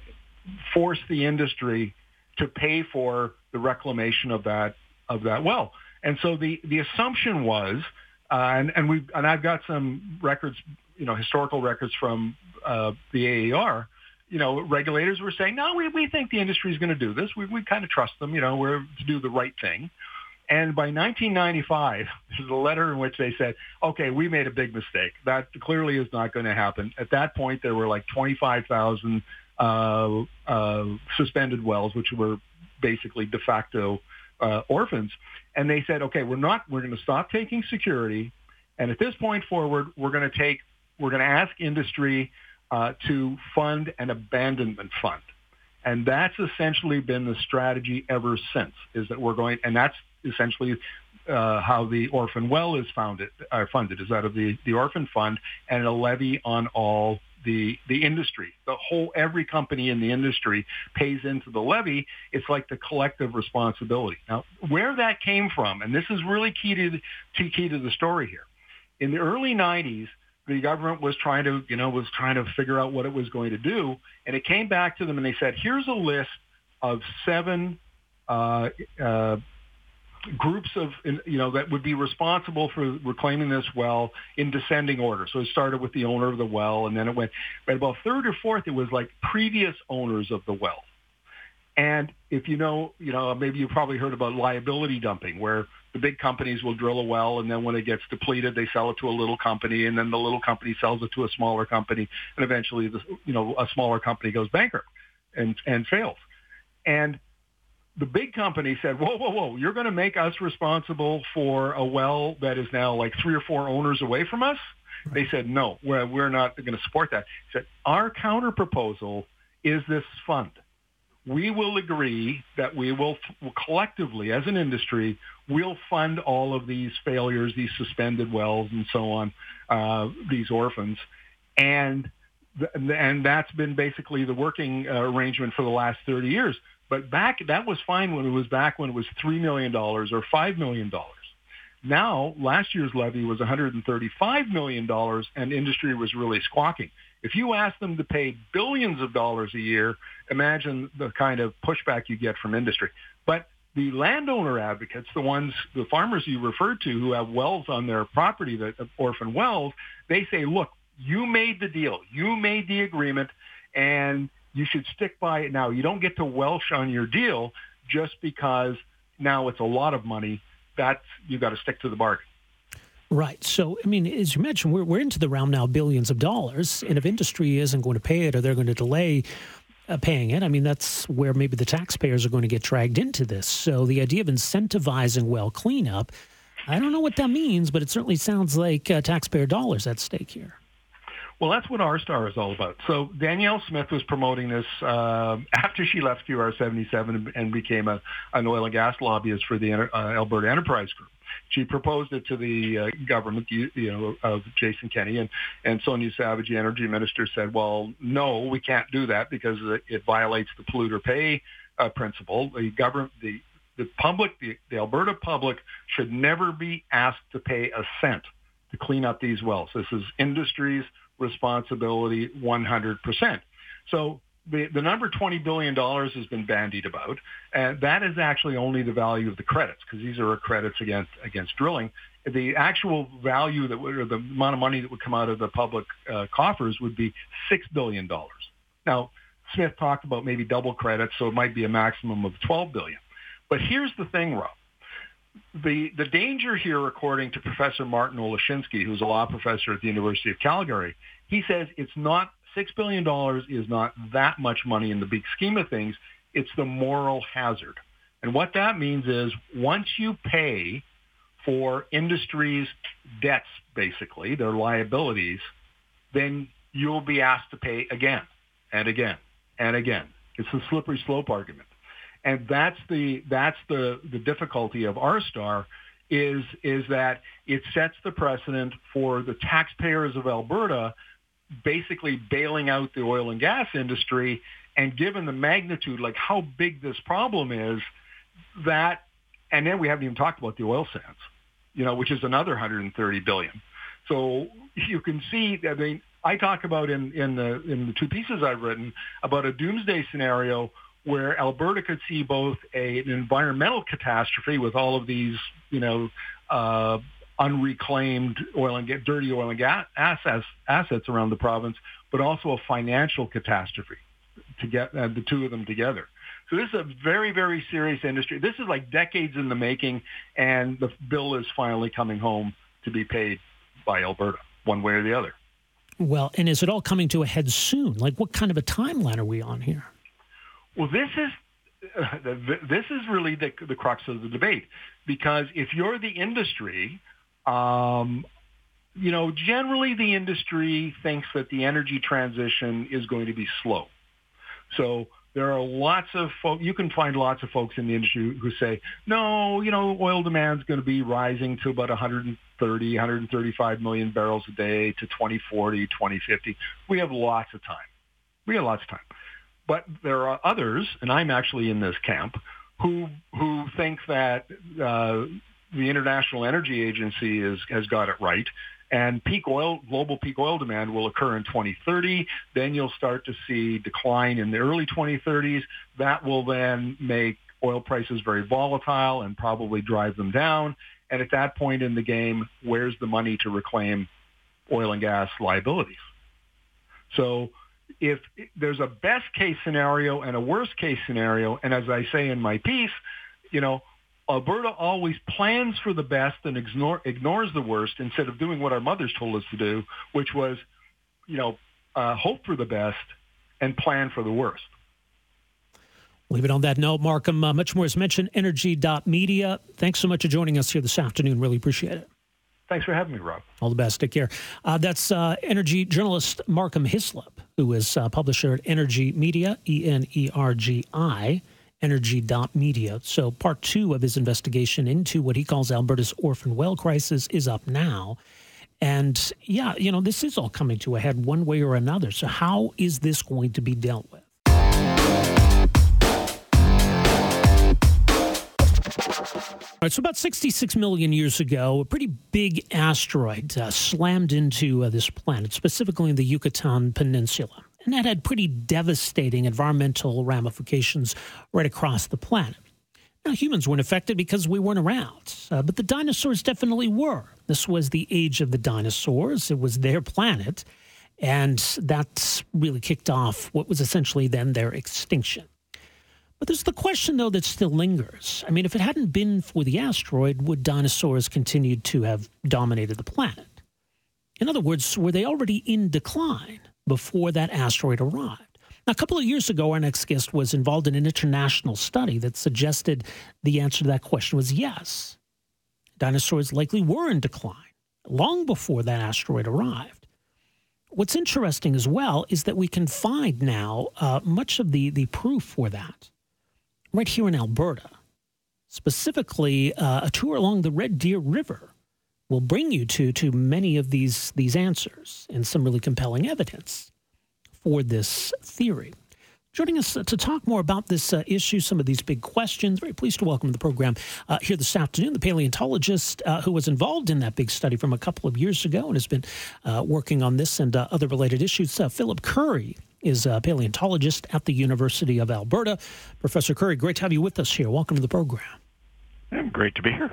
force the industry to pay for the reclamation of that of that well? And so the the assumption was, uh, and and we and I've got some records you know, historical records from uh, the AER, you know, regulators were saying, no, we, we think the industry is going to do this. We, we kind of trust them, you know, we're to do the right thing. And by 1995, there's a letter in which they said, okay, we made a big mistake. That clearly is not going to happen. At that point, there were like 25,000 uh, uh, suspended wells, which were basically de facto uh, orphans. And they said, okay, we're not, we're going to stop taking security. And at this point forward, we're going to take we're going to ask industry uh, to fund an abandonment fund. And that's essentially been the strategy ever since, is that we're going, and that's essentially uh, how the orphan well is founded, uh, funded, is out of the, the orphan fund and a levy on all the, the industry. The whole, every company in the industry pays into the levy. It's like the collective responsibility. Now, where that came from, and this is really key to, the, key to the story here. In the early 90s, the government was trying to, you know, was trying to figure out what it was going to do, and it came back to them and they said, "Here's a list of seven uh, uh, groups of, you know, that would be responsible for reclaiming this well in descending order." So it started with the owner of the well, and then it went. But about third or fourth, it was like previous owners of the well. And if you know, you know, maybe you've probably heard about liability dumping, where the big companies will drill a well, and then when it gets depleted, they sell it to a little company, and then the little company sells it to a smaller company, and eventually, the, you know, a smaller company goes bankrupt and and fails. And the big company said, "Whoa, whoa, whoa! You're going to make us responsible for a well that is now like three or four owners away from us." Right. They said, "No, we're, we're not going to support that." He said, "Our counter proposal is this fund." We will agree that we will collectively, as an industry, we'll fund all of these failures, these suspended wells, and so on, uh, these orphans, and and that's been basically the working uh, arrangement for the last 30 years. But back that was fine when it was back when it was three million dollars or five million dollars. Now, last year's levy was 135 million dollars, and industry was really squawking. If you ask them to pay billions of dollars a year, imagine the kind of pushback you get from industry. But the landowner advocates, the ones, the farmers you referred to who have wells on their property, that orphan wells, they say, look, you made the deal. You made the agreement and you should stick by it now. You don't get to welsh on your deal just because now it's a lot of money. That's, you've got to stick to the bargain. Right. So, I mean, as you mentioned, we're, we're into the realm now billions of dollars. And if industry isn't going to pay it or they're going to delay uh, paying it, I mean, that's where maybe the taxpayers are going to get dragged into this. So the idea of incentivizing well cleanup, I don't know what that means, but it certainly sounds like uh, taxpayer dollars at stake here. Well, that's what R Star is all about. So Danielle Smith was promoting this uh, after she left QR77 and became a, an oil and gas lobbyist for the uh, Alberta Enterprise Group. She proposed it to the uh, government, you, you, know, of Jason Kenney, and, and Sonya Savage, the energy minister, said, well, no, we can't do that because it, it violates the polluter pay uh, principle. The government, the, the public, the, the Alberta public should never be asked to pay a cent to clean up these wells. This is industry's responsibility 100%. So the, the number $20 billion has been bandied about, and that is actually only the value of the credits, because these are credits against, against drilling. The actual value that would, or the amount of money that would come out of the public uh, coffers would be $6 billion. Now, Smith talked about maybe double credits, so it might be a maximum of 12 billion. But here's the thing, Rob. The, the danger here, according to Professor Martin Olszynski, who's a law professor at the University of Calgary, he says it's not $6 billion is not that much money in the big scheme of things. It's the moral hazard. And what that means is once you pay for industries' debts, basically, their liabilities, then you'll be asked to pay again and again and again. It's a slippery slope argument. And that's the, that's the, the difficulty of R Star is, is that it sets the precedent for the taxpayers of Alberta basically bailing out the oil and gas industry. And given the magnitude, like how big this problem is, that, and then we haven't even talked about the oil sands, you know, which is another 130 billion. So you can see, I mean, I talk about in, in the in the two pieces I've written about a doomsday scenario where Alberta could see both a, an environmental catastrophe with all of these, you know, uh, unreclaimed oil and dirty oil and gas assets, assets around the province, but also a financial catastrophe to get uh, the two of them together. So this is a very, very serious industry. This is like decades in the making, and the bill is finally coming home to be paid by Alberta, one way or the other. Well, and is it all coming to a head soon? Like, what kind of a timeline are we on here? Well, this is uh, this is really the, the crux of the debate because if you're the industry, um, you know, generally the industry thinks that the energy transition is going to be slow. So there are lots of folks, you can find lots of folks in the industry who say, no, you know, oil demand is going to be rising to about 130, 135 million barrels a day to 2040, 2050. We have lots of time. We have lots of time. But there are others, and I'm actually in this camp, who who think that uh, the International Energy Agency is, has got it right. And peak oil, global peak oil demand will occur in 2030. Then you'll start to see decline in the early 2030s. That will then make oil prices very volatile and probably drive them down. And at that point in the game, where's the money to reclaim oil and gas liabilities? So if there's a best case scenario and a worst case scenario, and as I say in my piece, you know, Alberta always plans for the best and ignore, ignores the worst instead of doing what our mothers told us to do, which was, you know, uh, hope for the best and plan for the worst. Leave it on that note, Markham. Uh, much more is mentioned. Energi.media. Thanks so much for joining us here this afternoon. Really appreciate it. Thanks for having me, Rob. All the best. Take care. Uh, that's uh, energy journalist Markham Hislop, who is uh, publisher at Energi Media, E N E R G I energi.media. So, part two of his investigation into what he calls Alberta's orphan well crisis is up now. And yeah, you know, this is all coming to a head one way or another. So, how is this going to be dealt with? All right, so about 66 million years ago, a pretty big asteroid uh, slammed into uh, this planet, specifically in the Yucatan Peninsula and that had pretty devastating environmental ramifications right across the planet. Now, humans weren't affected because we weren't around, uh, but the dinosaurs definitely were. This was the age of the dinosaurs, it was their planet, and that really kicked off what was essentially then their extinction. But there's the question, though, that still lingers. I mean, if it hadn't been for the asteroid, would dinosaurs continue to have dominated the planet? In other words, were they already in decline? Before that asteroid arrived. Now, a couple of years ago, our next guest was involved in an international study that suggested the answer to that question was yes. Dinosaurs likely were in decline long before that asteroid arrived. what's interesting as well is that we can find now uh, much of the, the proof for that right here in Alberta. Specifically, uh, a tour along the Red Deer River will bring you to, to many of these, these answers and some really compelling evidence for this theory. Joining us to talk more about this uh, issue, some of these big questions, very pleased to welcome to the program uh, here this afternoon the paleontologist uh, who was involved in that big study from a couple of years ago and has been uh, working on this and uh, other related issues. Uh, Phillip Currie. is a paleontologist at the University of Alberta. Professor Currie, great to have you with us here. Welcome to the program. Great to be here.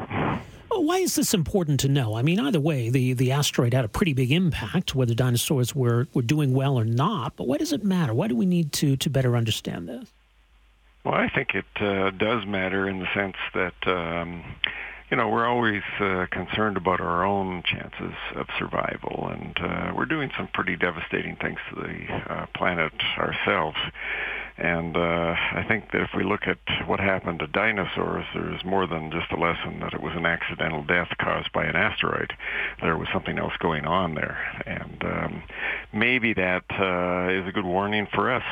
Why is this important to know? I mean, either way, the, the asteroid had a pretty big impact, whether dinosaurs were, were doing well or not. But why does it matter? Why do we need to, to better understand this? Well, I think it uh, does matter in the sense that, um, you know, we're always uh, concerned about our own chances of survival, and uh, we're doing some pretty devastating things to the uh, planet ourselves. And uh, I think that if we look at what happened to dinosaurs, there's more than just a lesson that it was an accidental death caused by an asteroid. There was something else going on there. And um, maybe that uh, is a good warning for us.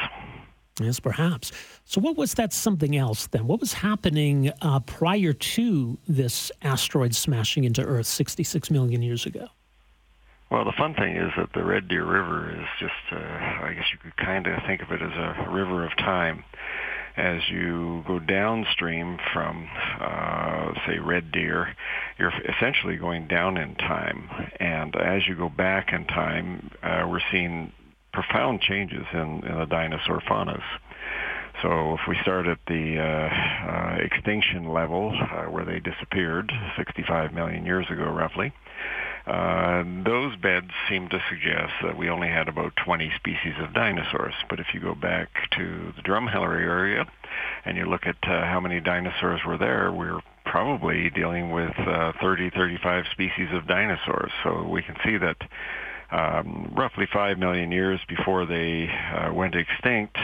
Yes, perhaps. So, what was that something else then? What was happening uh, prior to this asteroid smashing into Earth 66 million years ago? Well, the fun thing is that the Red Deer River is just, uh, I guess you could kind of think of it as a river of time. As you go downstream from, uh, say, Red Deer, you're essentially going down in time. And as you go back in time, uh, we're seeing profound changes in, in the dinosaur faunas. So if we start at the uh, uh, extinction level, uh, where they disappeared 65 million years ago, roughly, uh, those beds seem to suggest that we only had about 20 species of dinosaurs. But if you go back to the Drumheller area and you look at uh, how many dinosaurs were there, we're probably dealing with uh, 30, 35 species of dinosaurs. So we can see that um, roughly 5 million years before they went extinct,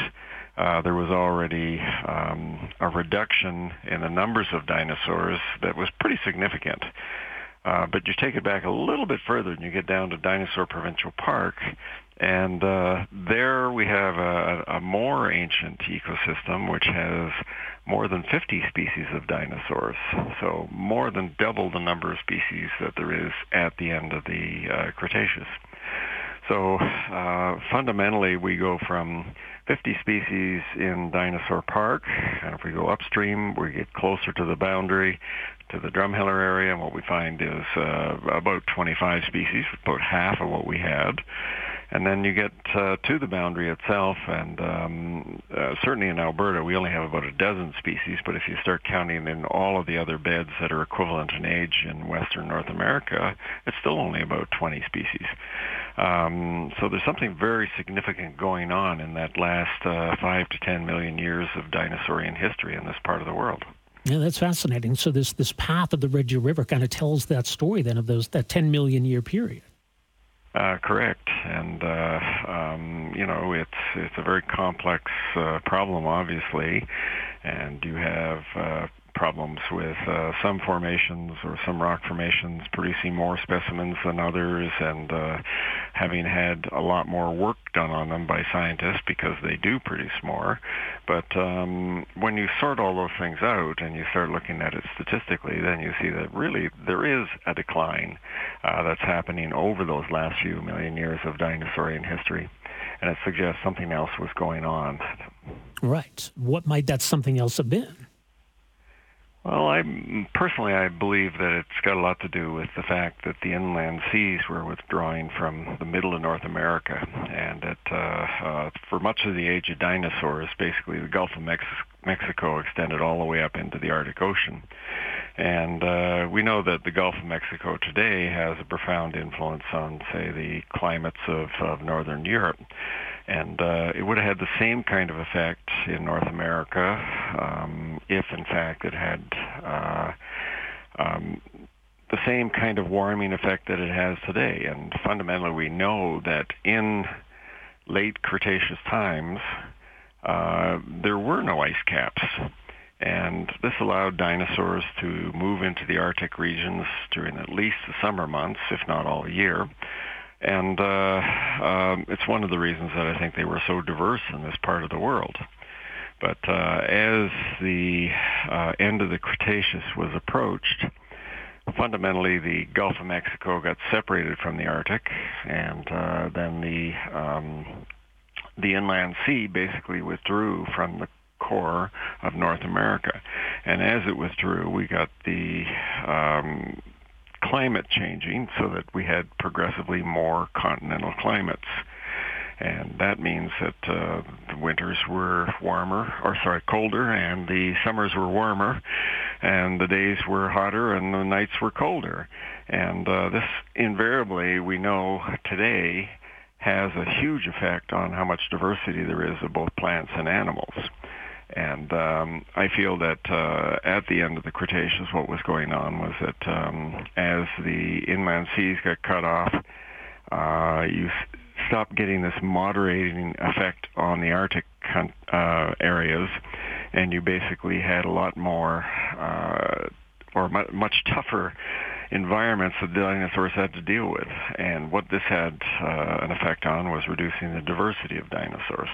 uh, there was already um, a reduction in the numbers of dinosaurs that was pretty significant. Uh, but you take it back a little bit further and you get down to Dinosaur Provincial Park, and uh, there we have a, a more ancient ecosystem which has more than 50 species of dinosaurs, so more than double the number of species that there is at the end of the uh, Cretaceous. So uh, fundamentally, we go from 50 species in Dinosaur Park, and if we go upstream, we get closer to the boundary, to the Drumheller area, and what we find is uh, about 25 species, about half of what we had. And then you get uh, to the boundary itself, and um, uh, certainly in Alberta, we only have about a dozen species. But if you start counting in all of the other beds that are equivalent in age in Western North America, it's still only about 20 species. Um, so there's something very significant going on in that last uh, five to 10 million years of dinosaurian history in this part of the world. Yeah, that's fascinating. So this this path of the Red Deer River kind of tells that story then of those that 10 million year period. Uh, correct, and uh, um, you know it's it's a very complex uh, problem, obviously, and you have uh, problems with uh, some formations or some rock formations producing more specimens than others and uh, having had a lot more work done on them by scientists because they do produce more. But um, when you sort all those things out and you start looking at it statistically, then you see that really there is a decline uh, that's happening over those last few million years of dinosaurian history. And it suggests something else was going on. Right. What might that something else have been? Well, I personally I believe that it's got a lot to do with the fact that the inland seas were withdrawing from the middle of North America, and that uh, uh, for much of the age of dinosaurs, basically the Gulf of Mex- Mexico extended all the way up into the Arctic Ocean. And uh, we know that the Gulf of Mexico today has a profound influence on, say, the climates of, of northern Europe. And uh, it would have had the same kind of effect in North America um, if, in fact, it had uh, um, the same kind of warming effect that it has today. And fundamentally, we know that in late Cretaceous times, uh, there were no ice caps. And this allowed dinosaurs to move into the Arctic regions during at least the summer months, if not all year. And uh, um, it's one of the reasons that I think they were so diverse in this part of the world. But uh, as the uh, end of the Cretaceous was approached, fundamentally the Gulf of Mexico got separated from the Arctic, and uh, then the um, the inland sea basically withdrew from the core of North America. And as it withdrew, we got the um, climate changing so that we had progressively more continental climates. And that means that uh, the winters were warmer, or sorry, colder, and the summers were warmer, and the days were hotter, and the nights were colder. And uh, this invariably, we know today, has a huge effect on how much diversity there is of both plants and animals. And um, I feel that uh, at the end of the Cretaceous, what was going on was that um, as the inland seas got cut off, uh, you s- stopped getting this moderating effect on the Arctic uh, areas, and you basically had a lot more uh, or mu- much tougher environments that the dinosaurs had to deal with. And what this had uh, an effect on was reducing the diversity of dinosaurs.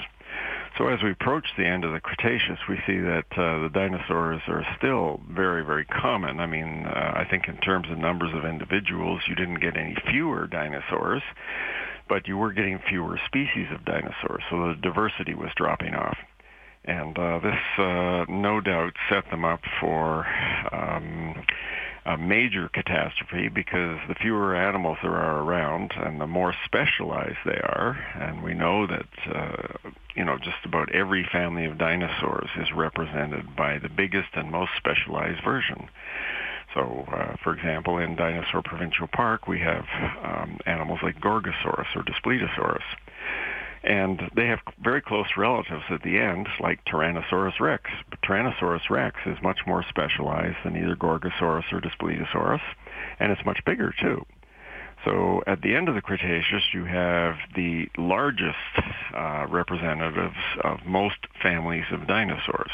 So as we approach the end of the Cretaceous, we see that uh, the dinosaurs are still very, very common. I mean, uh, I think in terms of numbers of individuals, you didn't get any fewer dinosaurs, but you were getting fewer species of dinosaurs, so the diversity was dropping off. And uh, this, uh, no doubt, set them up for um, a major catastrophe because the fewer animals there are around and the more specialized they are, and we know that uh, you know just about every family of dinosaurs is represented by the biggest and most specialized version. So, uh, for example, in Dinosaur Provincial Park, we have um, animals like Gorgosaurus or Daspletosaurus and they have very close relatives at the end, like Tyrannosaurus rex. But Tyrannosaurus rex is much more specialized than either Gorgosaurus or Daspletosaurus, and it's much bigger too. So at the end of the Cretaceous, you have the largest uh, representatives of most families of dinosaurs,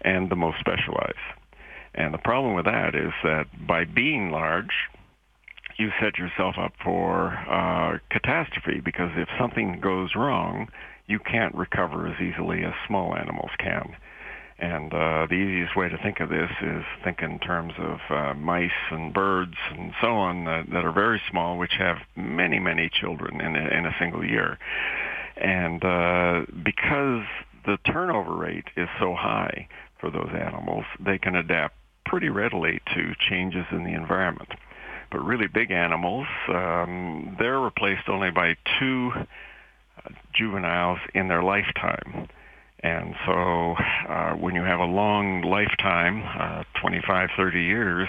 and the most specialized. And the problem with that is that by being large, you set yourself up for uh, catastrophe because if something goes wrong, you can't recover as easily as small animals can. And uh, the easiest way to think of this is think in terms of uh, mice and birds and so on that, that are very small, which have many, many children in a, in a single year. And uh, because the turnover rate is so high for those animals, they can adapt pretty readily to changes in the environment. But really big animals, um, they're replaced only by two uh, juveniles in their lifetime. And so uh, when you have a long lifetime, uh, 25, 30 years,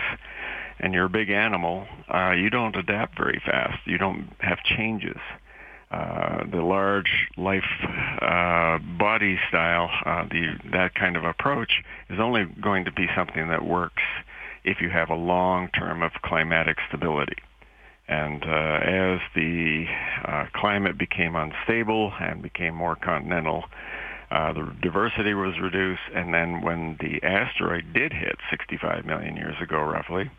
and you're a big animal, uh, you don't adapt very fast. You don't have changes. Uh, the large life uh, body style, uh, the that kind of approach is only going to be something that works if you have a long term of climatic stability. And uh, as the uh, climate became unstable and became more continental, uh, the diversity was reduced. And then when the asteroid did hit 65 million years ago, roughly,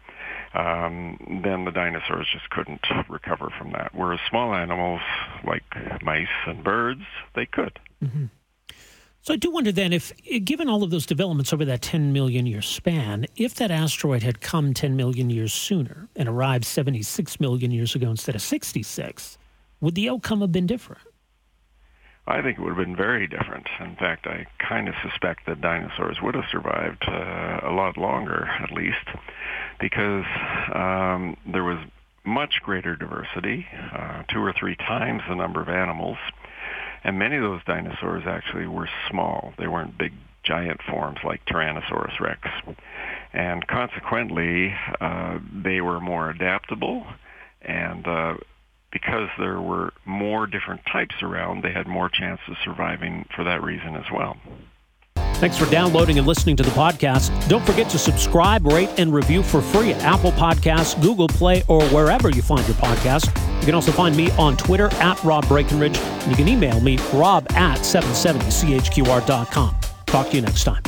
um, then the dinosaurs just couldn't recover from that. Whereas small animals like mice and birds, they could. Mm-hmm. So I do wonder then if, given all of those developments over that 10 million year span, if that asteroid had come 10 million years sooner and arrived 76 million years ago instead of 66, would the outcome have been different? I think it would have been very different. In fact, I kind of suspect that dinosaurs would have survived uh, a lot longer, at least, because um, there was much greater diversity, uh, two or three times the number of animals and many of those dinosaurs actually were small. They weren't big, giant forms like Tyrannosaurus rex. And consequently, uh, they were more adaptable. And uh, because there were more different types around, they had more chance of surviving for that reason as well. Thanks for downloading and listening to the podcast. Don't forget to subscribe, rate, and review for free at Apple Podcasts, Google Play, or wherever you find your podcast. You can also find me on Twitter at Rob Breckenridge, and you can email me rob at 770chqr.com. Talk to you next time.